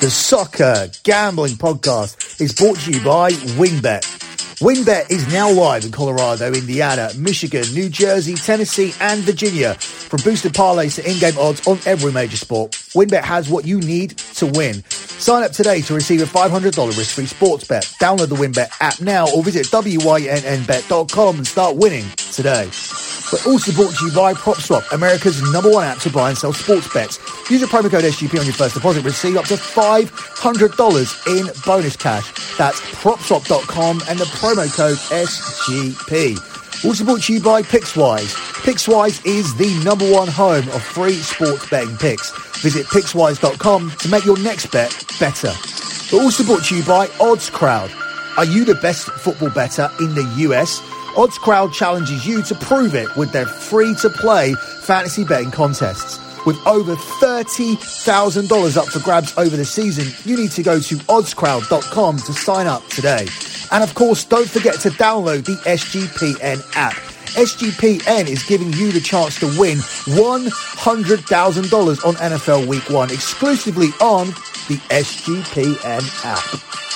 The Soccer Gambling Podcast is brought to you by WynnBET. WynnBET is now live in Colorado, Indiana, Michigan, New Jersey, Tennessee, and Virginia. From boosted parlays to in-game odds on every major sport, WynnBET has what you need to win. Sign up today to receive a $500 risk-free sports bet. Download the WynnBET app now or visit wynnbet.com and start winning today. We're also brought to you by PropSwap, America's number one app to buy and sell sports bets. Use the promo code SGP on your first deposit. Receive up to $500 in bonus cash. That's PropSwap.com and the promo code SGP. Also brought to you by Pickswise. Pickswise is the number one home of free sports betting picks. Visit Pickswise.com to make your next bet better. We're also brought to you by Odds Crowd. Are you the best football better in the US? Odds Crowd challenges you to prove it with their free to play fantasy betting contests. With over $30,000 up for grabs over the season, you need to go to oddscrowd.com to sign up today. And of course, don't forget to download the SGPN app. SGPN is giving you the chance to win $100,000 on NFL Week 1 exclusively on the SGPN app.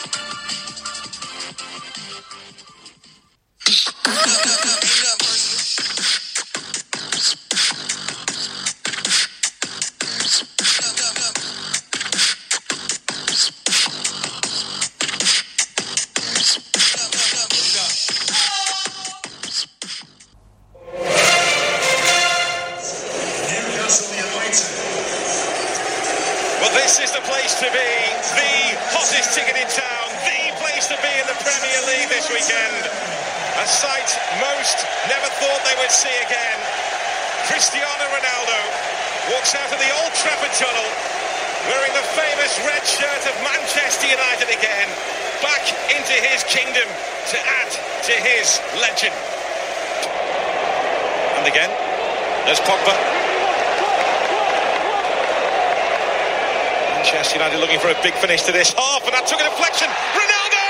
For a big finish to this half, and that took a deflection. Ronaldo!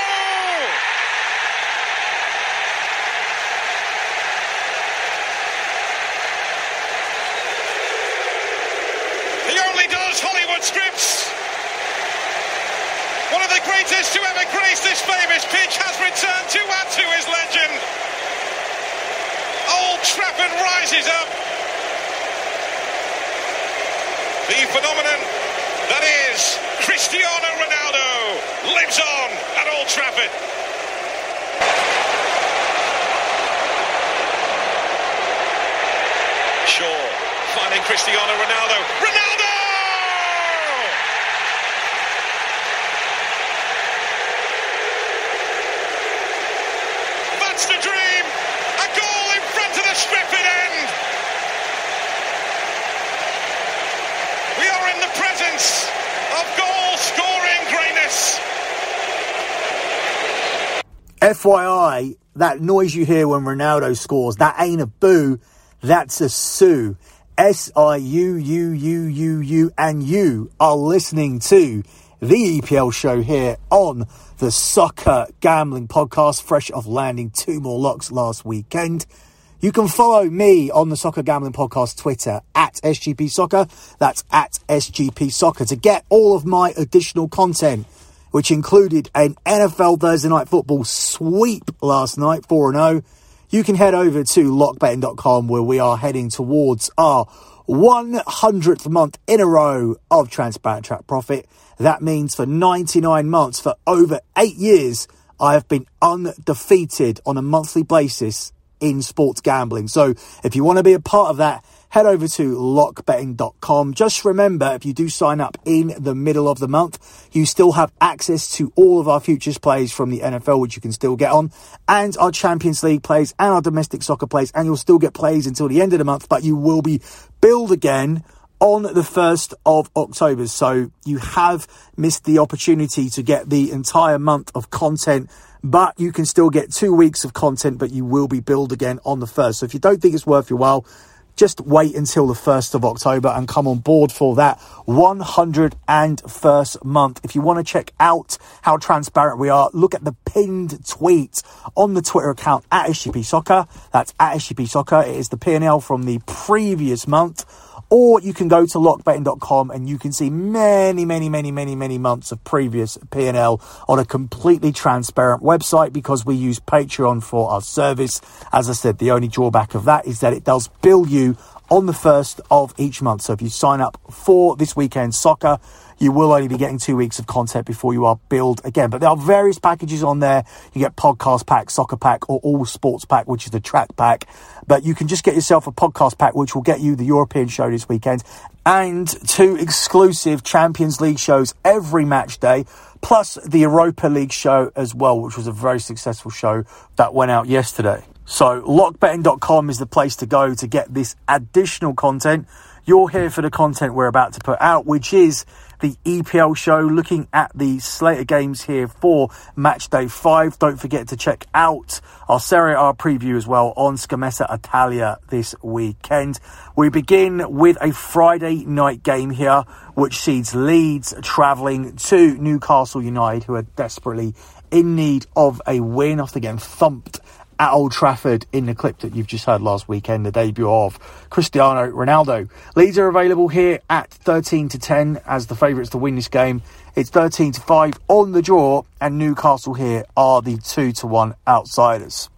He only does Hollywood scripts. One of the greatest to ever grace this famous pitch has returned to add to his legend. Old Trafford rises up. The phenomenon that is Cristiano Ronaldo lives on at Old Trafford. Shaw finding Cristiano Ronaldo. Ronaldo! That's the dream. A goal in front of the Stretford end. We are in the presence of goal scoring greatness. FYI, that noise you hear when Ronaldo scores, that ain't a boo, that's a sue. S I U U U U U, and you are listening to the EPL show here on the Soccer Gambling Podcast, fresh off landing two more locks last weekend. You can follow me on the Soccer Gambling Podcast Twitter at SGP Soccer. That's at SGP Soccer to get all of my additional content, which included an NFL Thursday Night Football sweep last night, 4 0. You can head over to lockbetting.com where we are heading towards our 100th month in a row of transparent track profit. That means for 99 months, for over eight years, I have been undefeated on a monthly basis in sports gambling. So if you want to be a part of that, head over to lockbetting.com. Just remember, if you do sign up in the middle of the month, you still have access to all of our futures plays from the NFL, which you can still get on, and our Champions League plays and our domestic soccer plays, and you'll still get plays until the end of the month, but you will be billed again on the 1st of October. So you have missed the opportunity to get the entire month of content, but you can still get two weeks of content, but you will be billed again on the 1st. So if you don't think it's worth your while, just wait until the 1st of October and come on board for that 101st month. If you want to check out how transparent we are, look at the pinned tweet on the Twitter account at SGP Soccer. That's at SGP Soccer. It is the P&L from the previous month Or you can go to lockbetting.com and you can see many, many, many, many, many months of previous P&L on a completely transparent website because we use Patreon for our service. As I said, the only drawback of that is that it does bill you on the first of each month. So if you sign up for this weekend soccer, you will only be getting two weeks of content before you are billed again. But there are various packages on there. You get podcast pack, soccer pack, or all sports pack, which is the track pack. But you can just get yourself a podcast pack, which will get you the European show this weekend and two exclusive Champions League shows every match day, plus the Europa League show as well, which was a very successful show that went out yesterday. So, lockbetting.com is the place to go to get this additional content. You're here for the content we're about to put out, which is the EPL show, looking at the slate of games here for match day five. Don't forget to check out our Serie A preview as well on Scommessa Italia this weekend. We begin with a Friday night game here, which sees Leeds travelling to Newcastle United, who are desperately in need of a win after getting thumped at Old Trafford in the clip that you've just heard last weekend, the debut of Cristiano Ronaldo. Leeds are available here at 13 to 10 as the favourites to win this game. It's 13 to 5 on the draw, and Newcastle here are the 2 to 1 outsiders.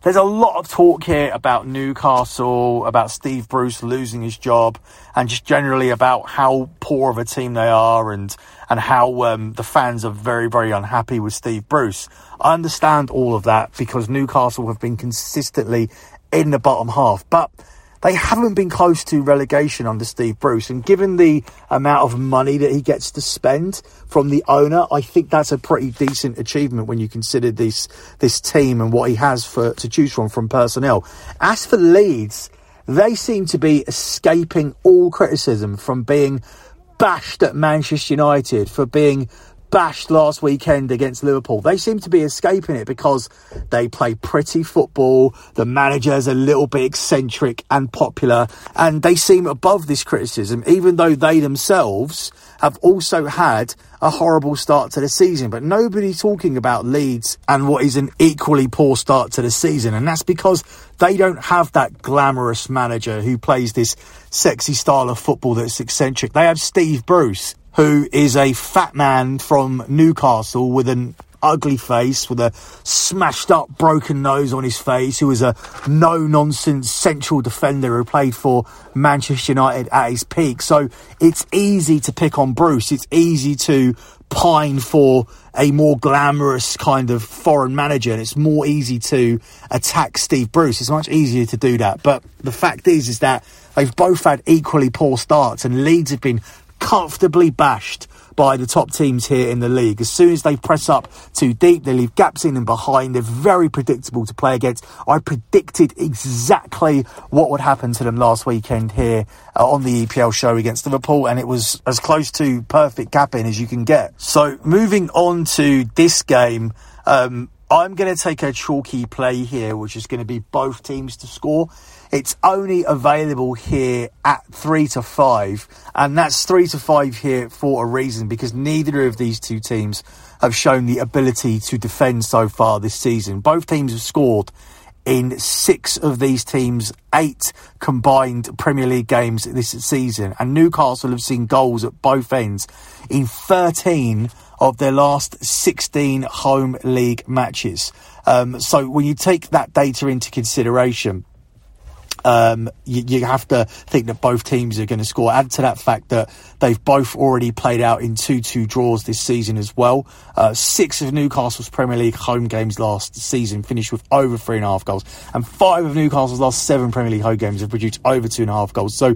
There's a lot of talk here about Newcastle, about Steve Bruce losing his job, and just generally about how poor of a team they are and, and how um, the fans are very, very unhappy with Steve Bruce. I understand all of that because Newcastle have been consistently in the bottom half, but they haven't been close to relegation under Steve Bruce. And given the amount of money that he gets to spend from the owner, I think that's a pretty decent achievement when you consider this this team and what he has for to choose from from personnel. As for Leeds, they seem to be escaping all criticism from being bashed at Manchester United for being bashed last weekend against Liverpool. They seem to be escaping it because they play pretty football. The manager's a little bit eccentric and popular, and they seem above this criticism, even though they themselves have also had a horrible start to the season. But nobody's talking about Leeds and what is an equally poor start to the season, and that's because they don't have that glamorous manager who plays this sexy style of football that's eccentric. They have Steve Bruce who is a fat man from Newcastle with an ugly face, with a smashed up, broken nose on his face, who was a no nonsense central defender who played for Manchester United at his peak. So it's easy to pick on Bruce. It's easy to pine for a more glamorous kind of foreign manager and it's more easy to attack Steve Bruce. It's much easier to do that. But the fact is, is that they've both had equally poor starts and Leeds have been comfortably bashed by the top teams here in the league. As soon as they press up too deep, they leave gaps in and behind. They're very predictable to play against. I predicted exactly what would happen to them last weekend here uh, on the EPL show against Liverpool, and it was as close to perfect capping as you can get. So moving on to this game. Um, I'm going to take a chalky play here, which is going to be both teams to score. It's only available here at three to five, and that's three to five here for a reason because neither of these two teams have shown the ability to defend so far this season. Both teams have scored in six of these teams' eight combined Premier League games this season, and Newcastle have seen goals at both ends in 13 of their last 16 home league matches. Um, so when you take that data into consideration, um, you, you, have to think that both teams are going to score. Add to that fact that they've both already played out in 2 2 draws this season as well. Uh, six of Newcastle's Premier League home games last season finished with over three and a half goals, and five of Newcastle's last seven Premier League home games have produced over two and a half goals. So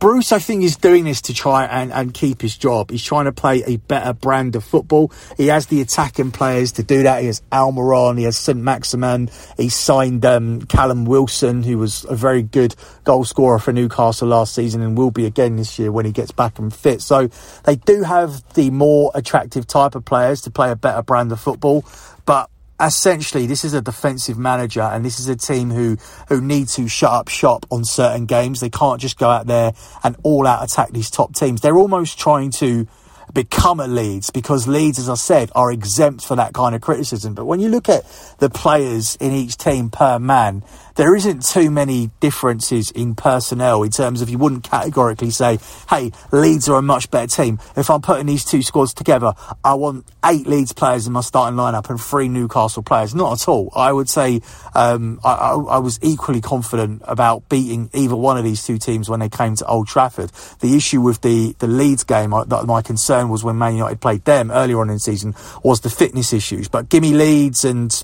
Bruce, I think, is doing this to try and, and keep his job. He's trying to play a better brand of football. He has the attacking players to do that. He has Almiron, he has St. Maximin. He signed um, Callum Wilson, who was a very good goal scorer for Newcastle last season and will be again this year when he gets back and fit. So they do have the more attractive type of players to play a better brand of football. But essentially this is a defensive manager and this is a team who who need to shut up shop on certain games. They can't just go out there and all out attack these top teams. They're almost trying to become a Leeds because Leeds, as I said, are exempt for that kind of criticism. But when you look at the players in each team per man, there isn't too many differences in personnel in terms of you wouldn't categorically say, hey, Leeds are a much better team. If I'm putting these two squads together, I want eight Leeds players in my starting lineup and three Newcastle players. Not at all. I would say um, I, I, I was equally confident about beating either one of these two teams when they came to Old Trafford. The issue with the, the Leeds game, my concern was when Man United played them earlier on in the season, was the fitness issues. But give me Leeds and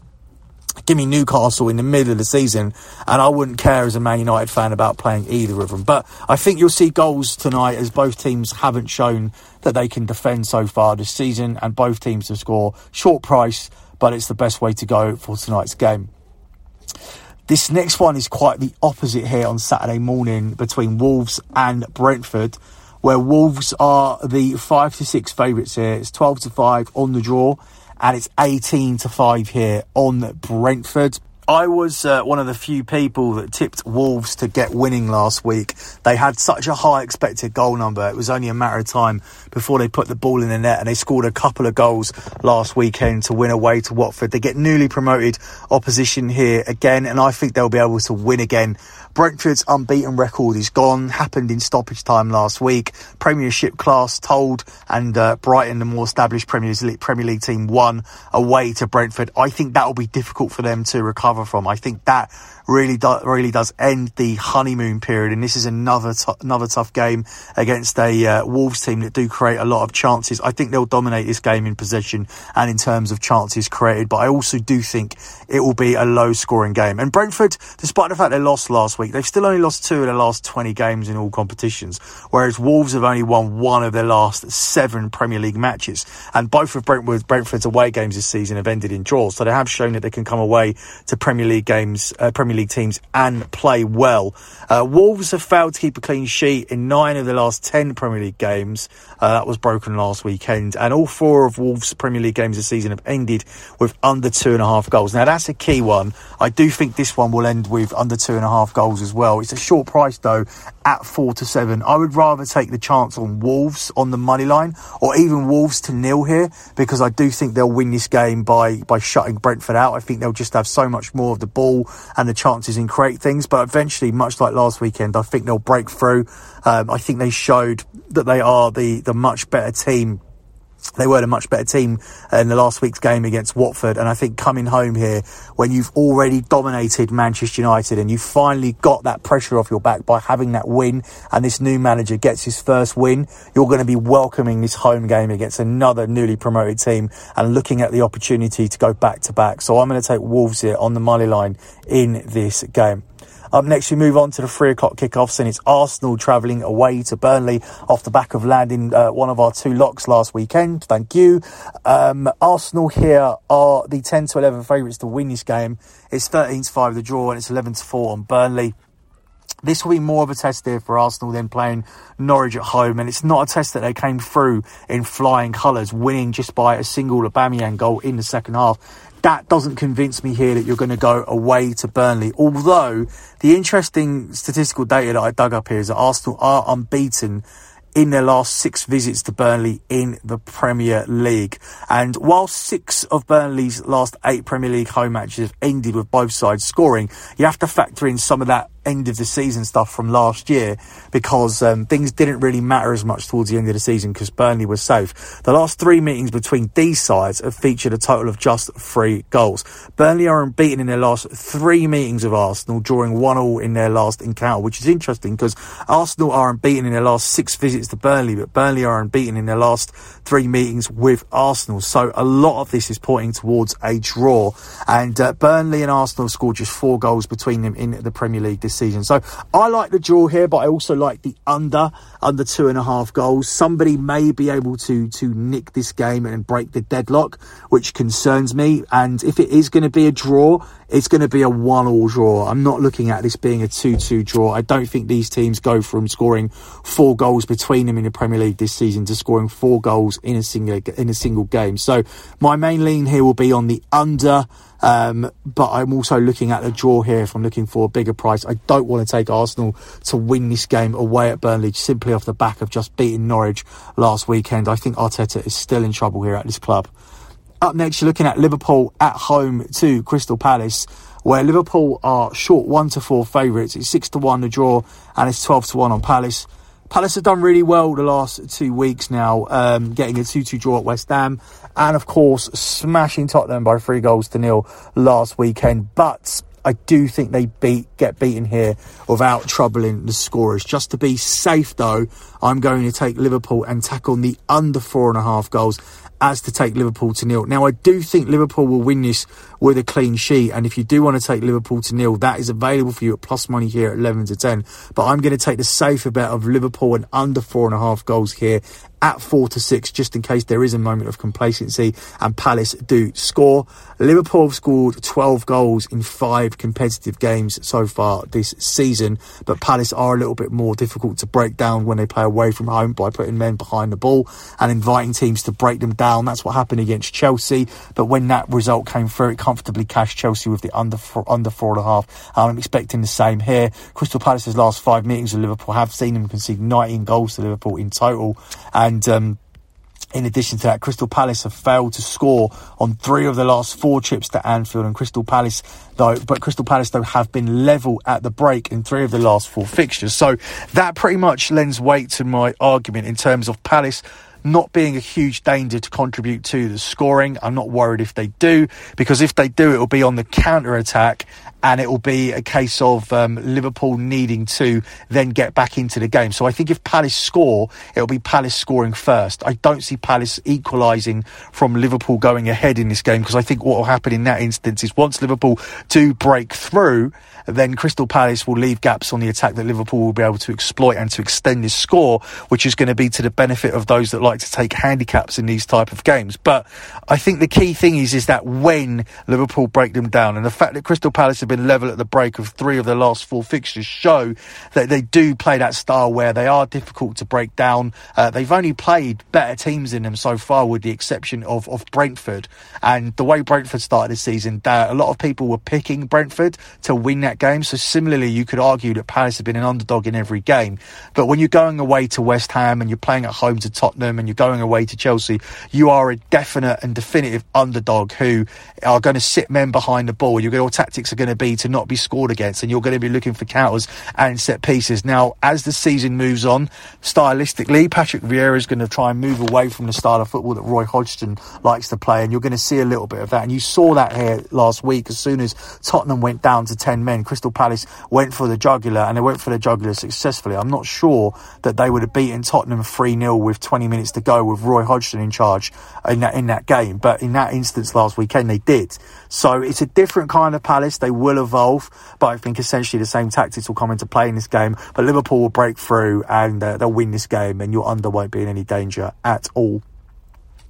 give me Newcastle in the middle of the season, and I wouldn't care as a Man United fan about playing either of them. But I think you'll see goals tonight as both teams haven't shown that they can defend so far this season, and both teams to score short price, but it's the best way to go for tonight's game. This next one is quite the opposite here on Saturday morning between Wolves and Brentford, where Wolves are the five to six favourites here. It's twelve to five on the draw and it's 18 to 5 here on Brentford. I was uh, one of the few people that tipped Wolves to get winning last week. They had such a high expected goal number. It was only a matter of time before they put the ball in the net and they scored a couple of goals last weekend to win away to Watford. They get newly promoted opposition here again and I think they'll be able to win again Brentford's unbeaten record is gone. Happened in stoppage time last week. Premiership class told, and uh, Brighton, the more established Premier League, Premier League team, won away to Brentford. I think that will be difficult for them to recover from. I think that really do, really does end the honeymoon period. And this is another t- another tough game against a uh, Wolves team that do create a lot of chances. I think they'll dominate this game in possession and in terms of chances created. But I also do think it will be a low scoring game. And Brentford, despite the fact they lost last week, they've still only lost two of their last 20 games in all competitions, whereas Wolves have only won one of their last seven Premier League matches. And both of Brentford, Brentford's away games this season have ended in draws. So they have shown that they can come away to Premier League games, uh, Premier League teams and play well. Uh, Wolves have failed to keep a clean sheet in nine of the last 10 Premier League games. Uh, that was broken last weekend. And all four of Wolves' Premier League games this season have ended with under two and a half goals. Now, that's a key one. I do think this one will end with under two and a half goals as well. It's a short price, though, at four to seven. I would rather take the chance on Wolves on the money line or even Wolves to nil here because I do think they'll win this game by, by shutting Brentford out. I think they'll just have so much more of the ball and the chances in create things. But eventually, much like last weekend, I think they'll break through. Um, I think they showed that they are the, the much better team they were a much better team uh, in the last week's game against Watford. And I think coming home here, when you've already dominated Manchester United and you finally got that pressure off your back by having that win, and this new manager gets his first win, you're going to be welcoming this home game against another newly promoted team and looking at the opportunity to go back to back. So I'm going to take Wolves here on the money line in this game. Up next, we move on to the three o'clock kickoffs, and it's Arsenal travelling away to Burnley off the back of landing uh, one of our two locks last weekend. Thank you. Um, Arsenal here are the 10 to 11 favourites to win this game. It's 13 to 5 the draw, and it's 11 to 4 on Burnley. This will be more of a test here for Arsenal than playing Norwich at home, and it's not a test that they came through in flying colours, winning just by a single Aubameyang goal in the second half that doesn't convince me here that you're going to go away to Burnley. Although the interesting statistical data that I dug up here is that Arsenal are unbeaten in their last six visits to Burnley in the Premier League. And while six of Burnley's last eight Premier League home matches have ended with both sides scoring, you have to factor in some of that end of the season stuff from last year because um, things didn't really matter as much towards the end of the season because Burnley was safe. The last three meetings between these sides have featured a total of just three goals. Burnley are unbeaten in their last three meetings of Arsenal, drawing one all in their last encounter, which is interesting because Arsenal are unbeaten in their last six visits to Burnley, but Burnley are unbeaten in their last three meetings with Arsenal. So a lot of this is pointing towards a draw. And uh, Burnley and Arsenal scored just four goals between them in the Premier League this season. So I like the draw here, but I also like the under, under two and a half goals. Somebody may be able to, to nick this game and break the deadlock, which concerns me. And if it is going to be a draw, it's going to be a one all draw. I'm not looking at this being a 2 2 draw. I don't think these teams go from scoring four goals between them in the Premier League this season to scoring four goals in a single, in a single game. So my main lean here will be on the under Um, but I'm also looking at the draw here if I'm looking for a bigger price. I don't want to take Arsenal to win this game away at Burnley simply off the back of just beating Norwich last weekend. I think Arteta is still in trouble here at this club. Up next, you're looking at Liverpool at home to Crystal Palace, where Liverpool are short one to four favourites. It's six to one the draw, and it's twelve to one on Palace. Palace have done really well the last two weeks now, um, getting a 2 2 draw at West Ham, and of course, smashing Tottenham by three goals to nil last weekend. But I do think they beat get beaten here without troubling the scorers. Just to be safe, though, I'm going to take Liverpool and tackle the under four and a half goals as to take Liverpool to nil. Now, I do think Liverpool will win this with a clean sheet. And if you do want to take Liverpool to nil, that is available for you at plus money here at 11 to 10. But I'm going to take the safer bet of Liverpool and under four and a half goals here at four to six, just in case there is a moment of complacency and Palace do score. Liverpool have scored 12 goals in five competitive games so far this season, but Palace are a little bit more difficult to break down when they play away from home by putting men behind the ball and inviting teams to break them down. That's what happened against Chelsea, but when that result came through, it comfortably cashed Chelsea with the under four, under four and a half. I'm expecting the same here. Crystal Palace's last five meetings with Liverpool have seen them concede 19 goals to Liverpool in total, and um, in addition to that, Crystal Palace have failed to score on three of the last four trips to Anfield, and Crystal Palace though, but Crystal Palace though have been level at the break in three of the last four fixtures. So that pretty much lends weight to my argument in terms of Palace not being a huge danger to contribute to the scoring. I'm not worried if they do, because if they do, it will be on the counter attack and it will be a case of um, Liverpool needing to then get back into the game. So I think if Palace score, it'll be Palace scoring first. I don't see Palace equalising from Liverpool going ahead in this game because I think what will happen in that instance is once Liverpool do break through, then Crystal Palace will leave gaps on the attack that Liverpool will be able to exploit and to extend this score, which is going to be to the benefit of those that like to take handicaps in these type of games. But I think the key thing is is that when Liverpool break them down, and the fact that Crystal Palace have been level at the break of three of the last four fixtures show that they do play that style where they are difficult to break down. Uh, they've only played better teams in them so far, with the exception of of Brentford. And the way Brentford started the season, a lot of people were picking Brentford to win that game. So similarly, you could argue that Palace have been an underdog in every game. But when you're going away to West Ham and you're playing at home to Tottenham and you're going away to Chelsea, you are a definite and definitive underdog who are going to sit men behind the ball. Your tactics are going to be to not be scored against, and you're going to be looking for counters and set pieces. Now, as the season moves on, stylistically, Patrick Vieira is going to try and move away from the style of football that Roy Hodgson likes to play, and you're going to see a little bit of that. And you saw that here last week as soon as Tottenham went down to 10 men. Crystal Palace went for the jugular, and they went for the jugular successfully. I'm not sure that they would have beaten Tottenham 3 0 with 20 minutes to go with Roy Hodgson in charge in that, in that game, but in that instance last weekend, they did. So it's a different kind of Palace. They will evolve, but I think essentially the same tactics will come into play in this game. But Liverpool will break through and uh, they'll win this game, and your under won't be in any danger at all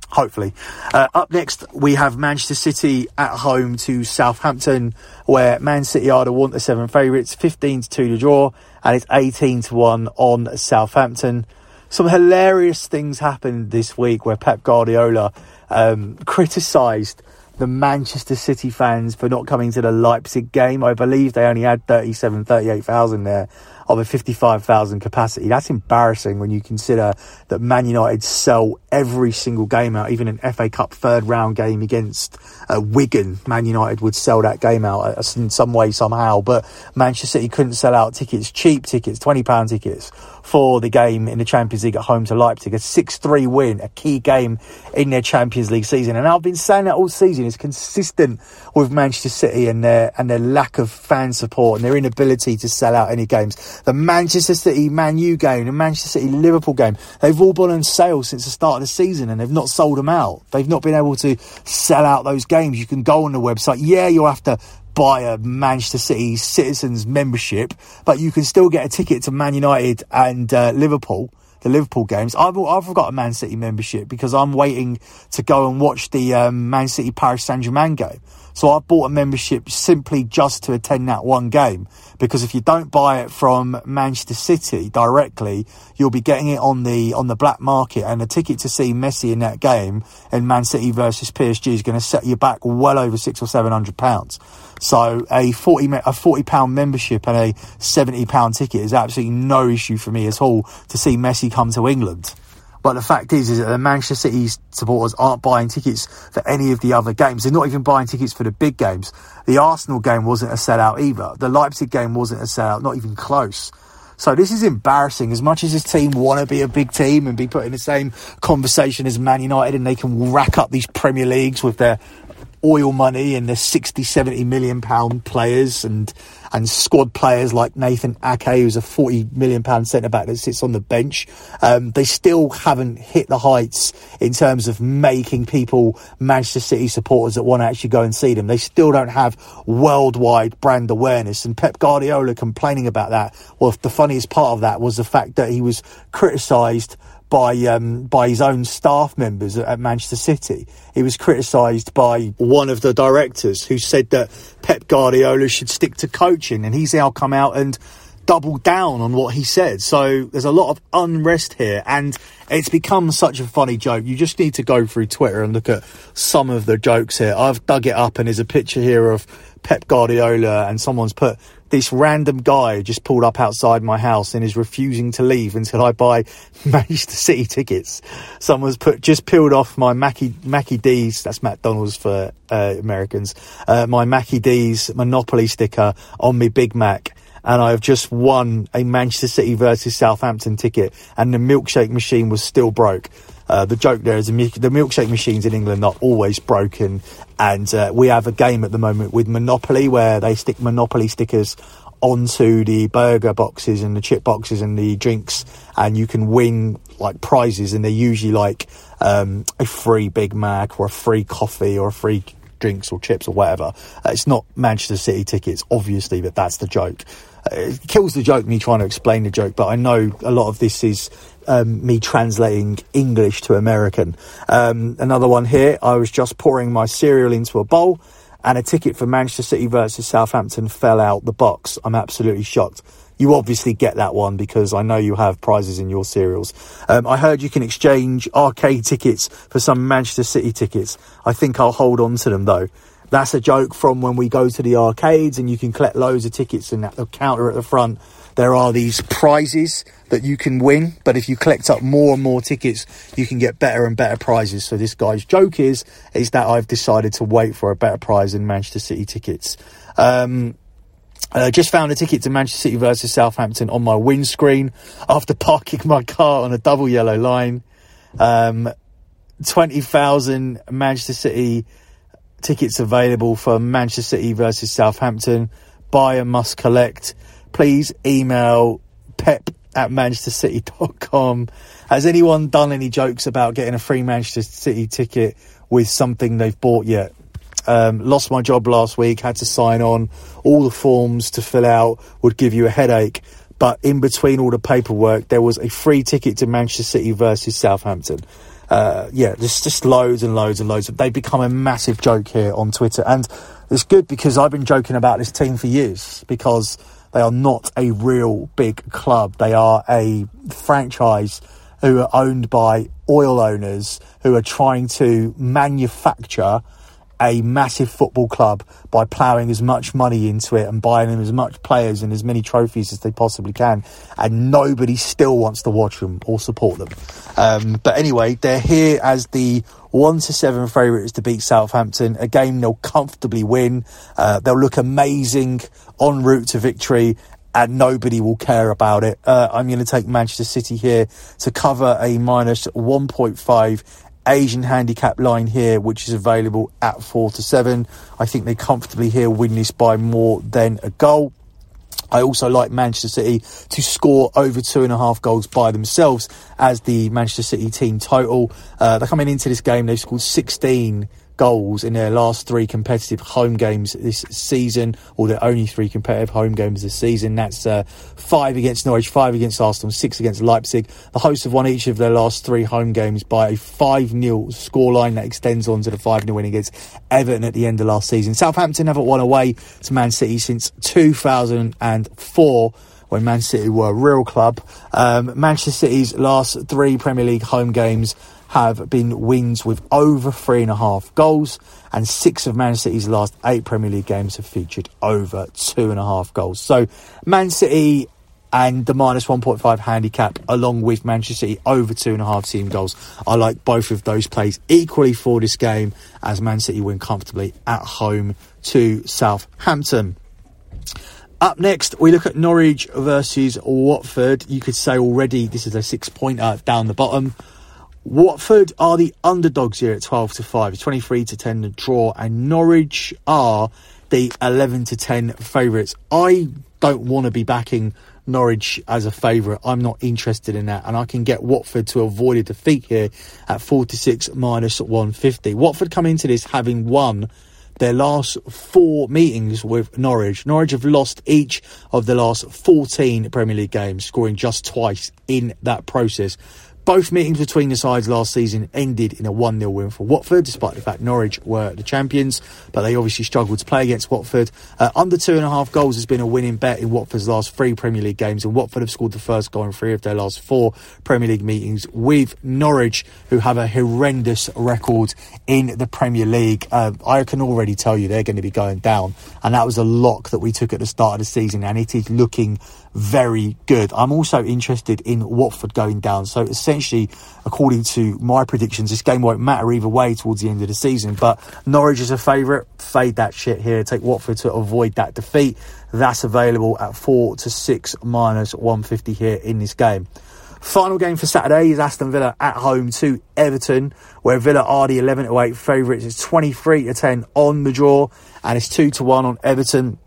hopefully. Uh, up next, we have Manchester City at home to Southampton, where Man City are the one to seven favourites, 15 to 2 to draw, and it's 18 to 1 on Southampton. Some hilarious things happened this week where Pep Guardiola um, criticised the Manchester City fans for not coming to the Leipzig game. I believe they only had 37, 38,000 there of a 55,000 capacity. That's embarrassing when you consider that Man United sell every single game out, even an FA Cup third round game against uh, Wigan. Man United would sell that game out uh, in some way, somehow. But Manchester City couldn't sell out tickets, cheap tickets, £20 tickets for the game in the Champions League at home to Leipzig. A 6 3 win, a key game in their Champions League season. And I've been saying that all season. It's consistent with Manchester City and their, and their lack of fan support and their inability to sell out any games. The Manchester City Man U game, the Manchester City Liverpool game, they've all been on sale since the start of the season and they've not sold them out. They've not been able to sell out those games. You can go on the website. Yeah, you'll have to buy a Manchester City citizens membership, but you can still get a ticket to Man United and uh, Liverpool the Liverpool games. I've I've got a Man City membership because I'm waiting to go and watch the um, Man City Paris Saint Germain game. So I bought a membership simply just to attend that one game because if you don't buy it from Manchester City directly, you'll be getting it on the on the black market and a ticket to see Messi in that game in Man City versus PSG is going to set you back well over six or seven hundred pounds. So a forty a forty pound membership and a seventy pound ticket is absolutely no issue for me at all to see Messi come to England. But the fact is, is that the Manchester City supporters aren't buying tickets for any of the other games. They're not even buying tickets for the big games. The Arsenal game wasn't a sellout either. The Leipzig game wasn't a sellout, not even close. So this is embarrassing. As much as this team want to be a big team and be put in the same conversation as Man United and they can rack up these Premier Leagues with their oil money and the 60, 70 million pound players and and squad players like Nathan Ake, who's a 40 million pound centre back that sits on the bench. Um, they still haven't hit the heights in terms of making people Manchester City supporters that want to actually go and see them. They still don't have worldwide brand awareness. And Pep Guardiola complaining about that. Well, the funniest part of that was the fact that he was criticised by um, by his own staff members at Manchester City. He was criticised by one of the directors who said that Pep Guardiola should stick to coaching, and he's now come out and doubled down on what he said. So there's a lot of unrest here, and it's become such a funny joke. You just need to go through Twitter and look at some of the jokes here. I've dug it up, and there's a picture here of Pep Guardiola, and someone's put this random guy just pulled up outside my house and is refusing to leave until I buy Manchester City tickets. Someone's put just peeled off my Mackie Mackie D's. That's McDonald's for uh, Americans. Uh, my Mackie D's Monopoly sticker on me Big Mac. And I've just won a Manchester City versus Southampton ticket, and the milkshake machine was still broke. Uh, the joke there is the, milkshake machines in England are always broken, and uh, we have a game at the moment with Monopoly where they stick Monopoly stickers onto the burger boxes and the chip boxes and the drinks, and you can win like prizes, and they're usually like um, a free Big Mac or a free coffee or a free drinks or chips or whatever. Uh, it's not Manchester City tickets, obviously, but that's the joke. Uh, it kills the joke me trying to explain the joke, but I know a lot of this is um, me translating English to American. Um, another one here. I was just pouring my cereal into a bowl, and a ticket for Manchester City versus Southampton fell out the box. I'm absolutely shocked. You obviously get that one because I know you have prizes in your cereals. Um, I heard you can exchange arcade tickets for some Manchester City tickets. I think I'll hold on to them though. That's a joke from when we go to the arcades and you can collect loads of tickets and at the counter at the front there are these prizes that you can win, but if you collect up more and more tickets, you can get better and better prizes. So this guy's joke is is that I've decided to wait for a better prize in Manchester City tickets. Um, I just found a ticket to Manchester City versus Southampton on my windscreen after parking my car on a double yellow line. Um, 20,000 Manchester City tickets available for Manchester City versus Southampton. Buy and must collect please email pep at manchestercity.com. Has anyone done any jokes about getting a free Manchester City ticket with something they've bought yet? Um, lost my job last week, had to sign on. All the forms to fill out would give you a headache. But in between all the paperwork, there was a free ticket to Manchester City versus Southampton. Uh, yeah, there's just loads and loads and loads. They've become a massive joke here on Twitter. And it's good because I've been joking about this team for years because they are not a real big club. They are a franchise who are owned by oil owners who are trying to manufacture a massive football club by ploughing as much money into it and buying them as much players and as many trophies as they possibly can. And nobody still wants to watch them or support them. Um, but anyway, they're here as the one to seven favourites to beat Southampton. A game they'll comfortably win. Uh, they'll look amazing en route to victory and nobody will care about it. Uh, I'm going to take Manchester City here to cover a minus 1.5 Asian handicap line here, which is available at 4 to 7. I think they comfortably here win this by more than a goal. I also like Manchester City to score over two and a half goals by themselves as the Manchester City team total. Uh, they're coming into this game, they've scored 16 goals in their last three competitive home games this season, or their only three competitive home games this season. That's uh, five against Norwich, five against Arsenal, six against Leipzig. The hosts have won each of their last three home games by a 5 0 scoreline that extends on to the 5 0 win against Everton at the end of last season. Southampton haven't won away to Man City since 2004 when Man City were a real club. Um, Manchester City's last three Premier League home games have been wins with over three and a half goals, and six of Man City's last eight Premier League games have featured over two and a half goals. So, Man City and the minus 1.5 handicap, along with Manchester City over two and a half team goals. I like both of those plays equally for this game as Man City win comfortably at home to Southampton. Up next, we look at Norwich versus Watford. You could say already this is a six pointer down the bottom. Watford are the underdogs here at 12 to 5, 23 to 10 the draw, and Norwich are the 11 to 10 favourites. I don't want to be backing Norwich as a favourite. I'm not interested in that, and I can get Watford to avoid a defeat here at 46 minus 150. Watford come into this having won their last four meetings with Norwich. Norwich have lost each of the last 14 Premier League games, scoring just twice in that process. Both meetings between the sides last season ended in a 1 0 win for Watford, despite the fact Norwich were the champions, but they obviously struggled to play against Watford. Uh, under two and a half goals has been a winning bet in Watford's last three Premier League games, and Watford have scored the first goal in three of their last four Premier League meetings with Norwich, who have a horrendous record in the Premier League. Uh, I can already tell you they're going to be going down, and that was a lock that we took at the start of the season, and it is looking very good. I'm also interested in Watford going down. So essentially, according to my predictions, this game won't matter either way towards the end of the season. But Norwich is a favourite. Fade that shit here. Take Watford to avoid that defeat. That's available at four to six minus 150 here in this game. Final game for Saturday is Aston Villa at home to Everton, where Villa are the 11 to 8 favourites. It's 23 to 10 on the draw, and it's 2 to 1 on Everton.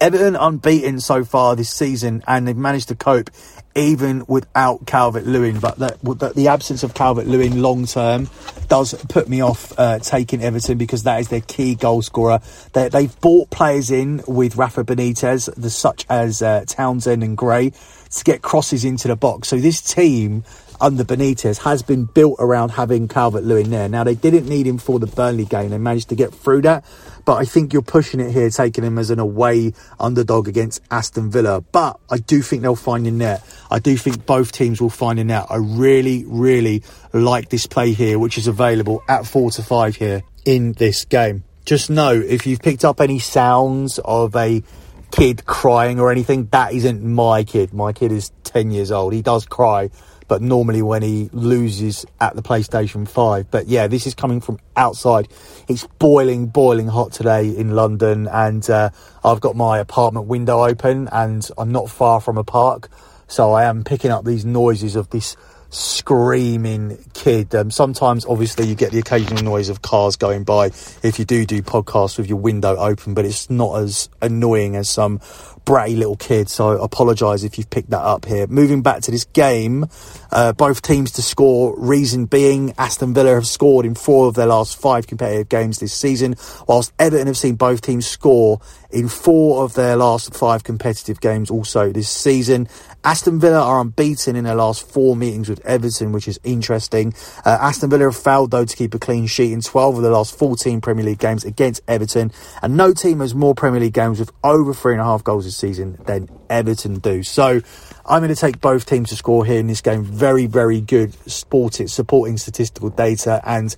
Everton unbeaten so far this season, and they've managed to cope even without Calvert Lewin. But the, absence of Calvert Lewin long term does put me off uh, taking Everton because that is their key goal scorer. They, have bought players in with Rafa Benitez, the, such as uh, Townsend and Gray, to get crosses into the box. So this team under Benitez has been built around having Calvert Lewin there. Now, they didn't need him for the Burnley game. They managed to get through that. But I think you're pushing it here, taking him as an away underdog against Aston Villa. But I do think they'll find a net. I do think both teams will find a net. I really, really like this play here, which is available at four to five here in this game. Just know if you've picked up any sounds of a kid crying or anything, that isn't my kid. My kid is 10 years old. He does cry but normally when he loses at the PlayStation 5. But yeah, this is coming from outside. It's boiling, boiling hot today in London, and uh, I've got my apartment window open, and I'm not far from a park, so I am picking up these noises of this screaming kid. Um, sometimes, obviously, you get the occasional noise of cars going by if you do do podcasts with your window open, but it's not as annoying as some bratty little kid. So I apologise if you've picked that up here. Moving back to this game, uh, both teams to score. Reason being, Aston Villa have scored in four of their last five competitive games this season, whilst Everton have seen both teams score in four of their last five competitive games also this season. Aston Villa are unbeaten in their last four meetings with Everton, which is interesting. Uh, Aston Villa have failed, though, to keep a clean sheet in 12 of the last 14 Premier League games against Everton, and no team has more Premier League games with over three and a half goals this season than Everton do. So I'm going to take both teams to score here in this game. Very, very good sporting, supporting statistical data. And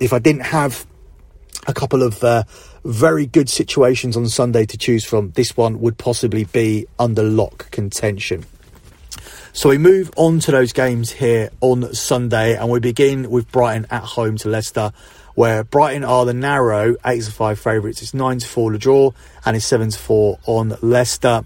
if I didn't have a couple of uh, very good situations on Sunday to choose from, this one would possibly be under lock contention. So we move on to those games here on Sunday, and we begin with Brighton at home to Leicester, where Brighton are the narrow 8 to 5 favourites. It's 9 to 4 the draw, and it's 7 to 4 on Leicester.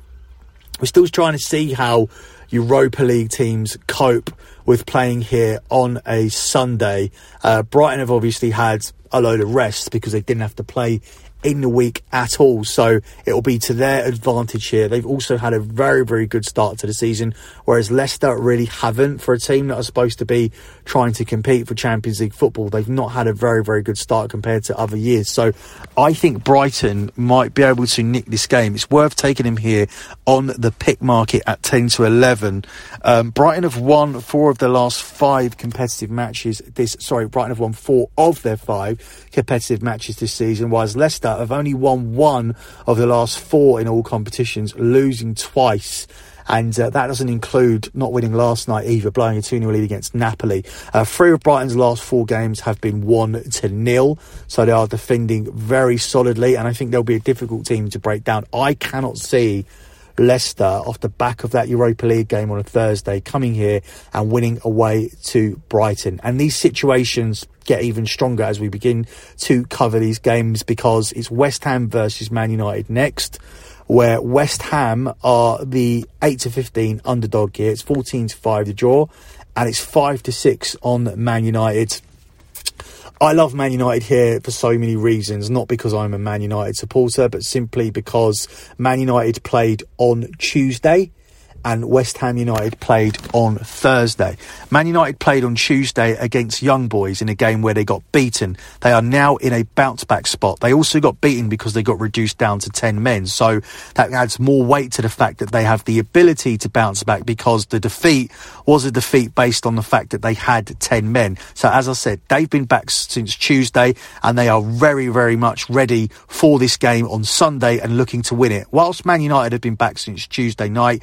We're still trying to see how Europa League teams cope with playing here on a Sunday. Uh, Brighton have obviously had a load of rest because they didn't have to play in the week at all. So it will be to their advantage here. They've also had a very, very good start to the season, whereas Leicester really haven't for a team that are supposed to be trying to compete for Champions League football. They've not had a very, very good start compared to other years. So I think Brighton might be able to nick this game. It's worth taking him here on the pick market at 10 to 11. Um, Brighton have won four of their last five competitive matches this, sorry, Brighton have won four of their five competitive matches this season, whilst Leicester have only won one of the last four in all competitions, losing twice and uh, that doesn't include not winning last night either, blowing a 2 0 lead against Napoli. Uh, three of Brighton's last four games have been 1 to nil, so they are defending very solidly, and I think they'll be a difficult team to break down. I cannot see Leicester off the back of that Europa League game on a Thursday coming here and winning away to Brighton. And these situations get even stronger as we begin to cover these games because it's West Ham versus Man United next where West Ham are the 8 to 15 underdog here. It's 14 to 5 the draw and it's 5 to 6 on Man United. I love Man United here for so many reasons, not because I'm a Man United supporter, but simply because Man United played on Tuesday and West Ham United played on Thursday. Man United played on Tuesday against Young Boys in a game where they got beaten. They are now in a bounce back spot. They also got beaten because they got reduced down to 10 men. So that adds more weight to the fact that they have the ability to bounce back because the defeat was a defeat based on the fact that they had 10 men. So as I said, they've been back since Tuesday and they are very, very much ready for this game on Sunday and looking to win it. Whilst Man United have been back since Tuesday night,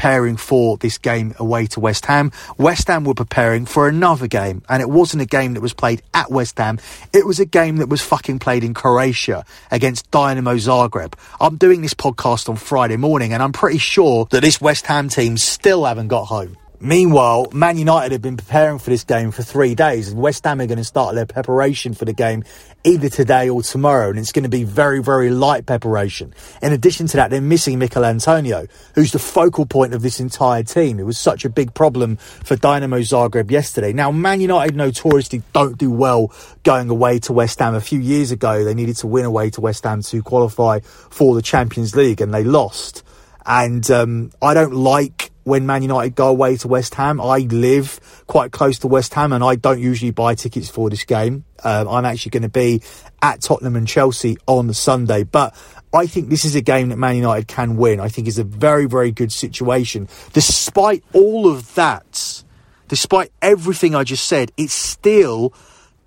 preparing for this game away to West Ham. West Ham were preparing for another game, and it wasn't a game that was played at West Ham. It was a game that was fucking played in Croatia against Dynamo Zagreb. I'm doing this podcast on Friday morning, and I'm pretty sure that this West Ham team still haven't got home. Meanwhile, Man United have been preparing for this game for three days, and West Ham are going to start their preparation for the game either today or tomorrow, and it's going to be very, very light preparation. In addition to that, they're missing Michail Antonio, who's the focal point of this entire team. It was such a big problem for Dynamo Zagreb yesterday. Now, Man United notoriously don't do well going away to West Ham. A few years ago, they needed to win away to West Ham to qualify for the Champions League, and they lost. And um, I don't like when Man United go away to West Ham. I live quite close to West Ham and I don't usually buy tickets for this game. Um, I'm actually going to be at Tottenham and Chelsea on Sunday, but I think this is a game that Man United can win. I think it's a very, very good situation. Despite all of that, despite everything I just said, it still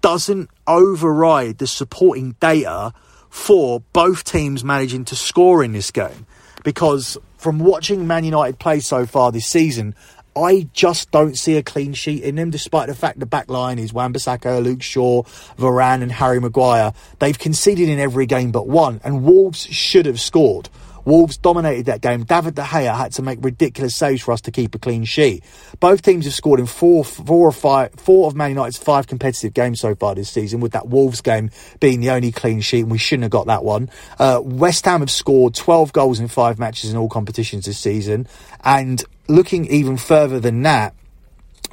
doesn't override the supporting data for both teams managing to score in this game because from watching Man United play so far this season, I just don't see a clean sheet in them, despite the fact the back line is Wan-Bissaka, Luke Shaw, Varane, and Harry Maguire. They've conceded in every game but one, and Wolves should have scored. Wolves dominated that game. David De Gea had to make ridiculous saves for us to keep a clean sheet. Both teams have scored in four, four or five, four of Man United's five competitive games so far this season, with that Wolves game being the only clean sheet, and we shouldn't have got that one. Uh, West Ham have scored 12 goals in five matches in all competitions this season, and looking even further than that,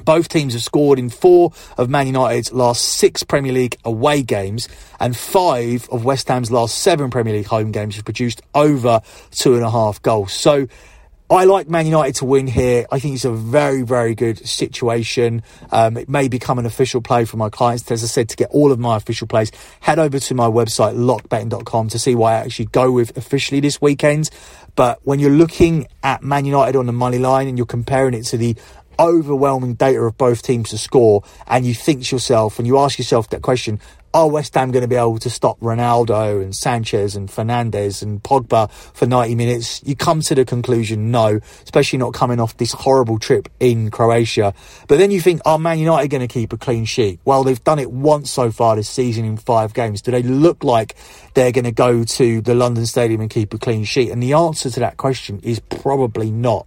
both teams have scored in four of Man United's last six Premier League away games, and five of West Ham's last seven Premier League home games have produced over two and a half goals. So I like Man United to win here. I think it's a very, very good situation. Um, it may become an official play for my clients. As I said, to get all of my official plays, head over to my website, lockbetting.com, to see what I actually go with officially this weekend. But when you're looking at Man United on the money line and you're comparing it to the overwhelming data of both teams to score, and you think to yourself, and you ask yourself that question, are West Ham going to be able to stop Ronaldo and Sancho and Fernandes and Pogba for 90 minutes? You come to the conclusion, no, especially not coming off this horrible trip in Croatia. But then you think, are Man United going to keep a clean sheet? Well, they've done it once so far this season in five games. Do they look like they're going to go to the London Stadium and keep a clean sheet? And the answer to that question is probably not.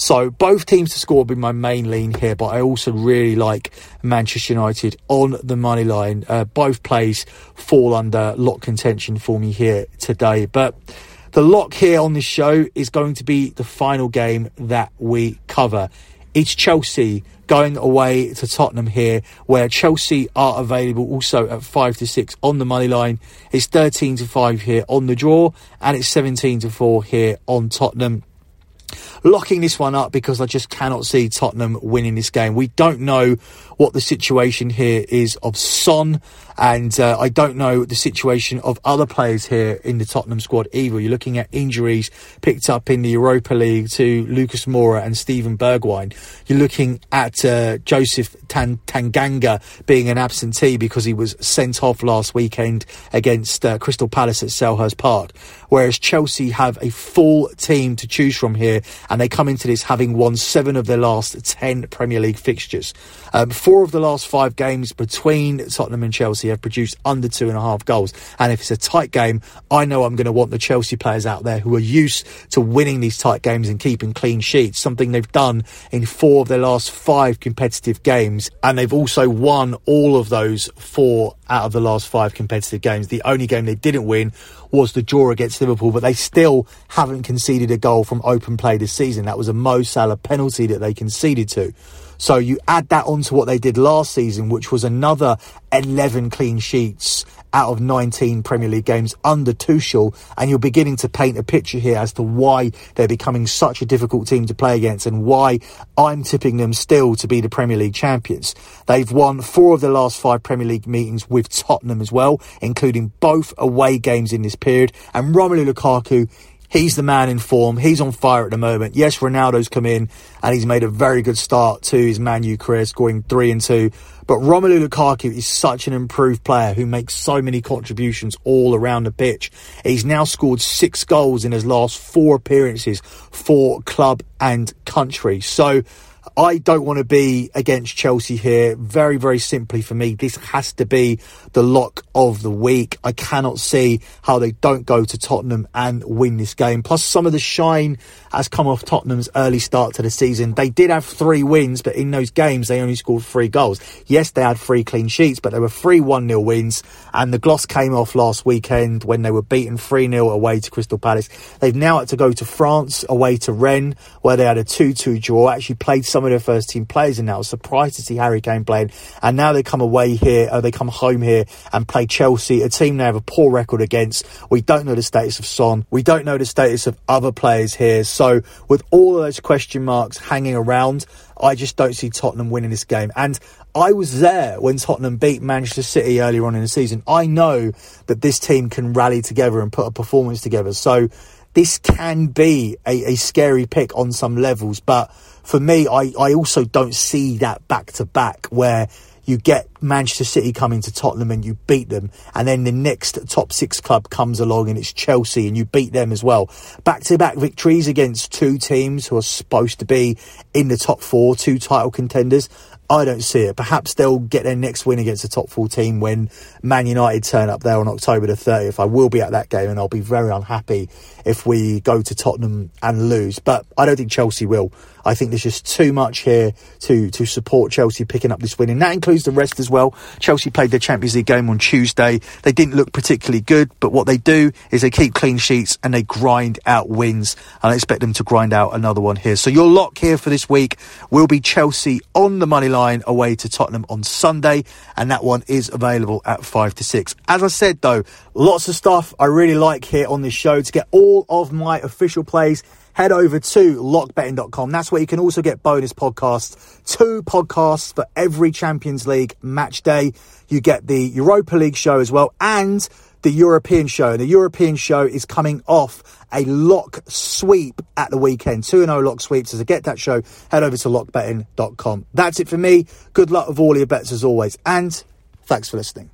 So both teams to score will be my main lean here, but I also really like Manchester United on the money line. Uh, both plays fall under lock contention for me here today, but. The lock here on this show is going to be the final game that we cover. It's Chelsea going away to Tottenham here, where Chelsea are available also at 5 to 6 on the money line. It's 13 to 5 here on the draw, and it's 17 to 4 here on Tottenham locking this one up because I just cannot see Tottenham winning this game. We don't know what the situation here is of Son, and uh, I don't know the situation of other players here in the Tottenham squad either. You're looking at injuries picked up in the Europa League to Lucas Moura and Steven Bergwijn. You're looking at uh, Joseph Tan- Tanganga being an absentee because he was sent off last weekend against uh, Crystal Palace at Selhurst Park. Whereas Chelsea have a full team to choose from here, and they come into this having won seven of their last ten Premier League fixtures. Um, four of the last five games between Tottenham and Chelsea have produced under two and a half goals. And if it's a tight game, I know I'm going to want the Chelsea players out there who are used to winning these tight games and keeping clean sheets, something they've done in four of their last five competitive games. And they've also won all of those four out of the last five competitive games. The only game they didn't win was the draw against Liverpool, but they still haven't conceded a goal from open play this season. That was a Mo Salah penalty that they conceded to. So you add that onto what they did last season, which was another 11 clean sheets out of 19 Premier League games under Tuchel, and you're beginning to paint a picture here as to why they're becoming such a difficult team to play against and why I'm tipping them still to be the Premier League champions. They've won four of the last five Premier League meetings with Tottenham as well, including both away games in this period, and Romelu Lukaku He's the man in form. He's on fire at the moment. Yes, Ronaldo's come in and he's made a very good start to his Man U career, scoring three and two. But Romelu Lukaku is such an improved player who makes so many contributions all around the pitch. He's now scored six goals in his last four appearances for club and country. So I don't want to be against Chelsea here. Very, very simply for me, this has to be the lock of the week. I cannot see how they don't go to Tottenham and win this game. Plus, some of the shine has come off Tottenham's early start to the season. They did have three wins, but in those games, they only scored three goals. Yes, they had three clean sheets, but they were three 1 0 wins. And the gloss came off last weekend when they were beaten 3 0 away to Crystal Palace. They've now had to go to France away to Rennes, where they had a 2 2 draw. Actually played some of their first team players and was surprised to see Harry Kane playing. And now they come away here, uh, they come home here and play Chelsea, a team they have a poor record against. We don't know the status of Son. We don't know the status of other players here. With all of those question marks hanging around, I just don't see Tottenham winning this game. And I was there when Tottenham beat Manchester City earlier on in the season. I know that this team can rally together and put a performance together. So this can be a, a scary pick on some levels, but for me, I, I also don't see that back to back where you get Manchester City coming to Tottenham and you beat them, and then the next top six club comes along and it's Chelsea and you beat them as well. Back to back victories against two teams who are supposed to be in the top four, two title contenders. I don't see it. Perhaps they'll get their next win against the top four team when Man United turn up there on October the 30th. I will be at that game and I'll be very unhappy if we go to Tottenham and lose. But I don't think Chelsea will. I think there's just too much here to, to support Chelsea picking up this win. And that includes the rest as well. Chelsea played their Champions League game on Tuesday. They didn't look particularly good, but what they do is they keep clean sheets and they grind out wins. And I expect them to grind out another one here. So your lock here for this week will be Chelsea on the money line away to Tottenham on Sunday. And that one is available at five to six. As I said though, lots of stuff I really like here on this show to get all of my official plays head over to lockbetting.com. That's where you can also get bonus podcasts, two podcasts for every Champions League match day. You get the Europa League show as well and the European show. The European show is coming off a lock sweep at the weekend. 2 0 lock sweeps. So to get that show, head over to lockbetting.com. That's it for me. Good luck with all your bets as always. And thanks for listening.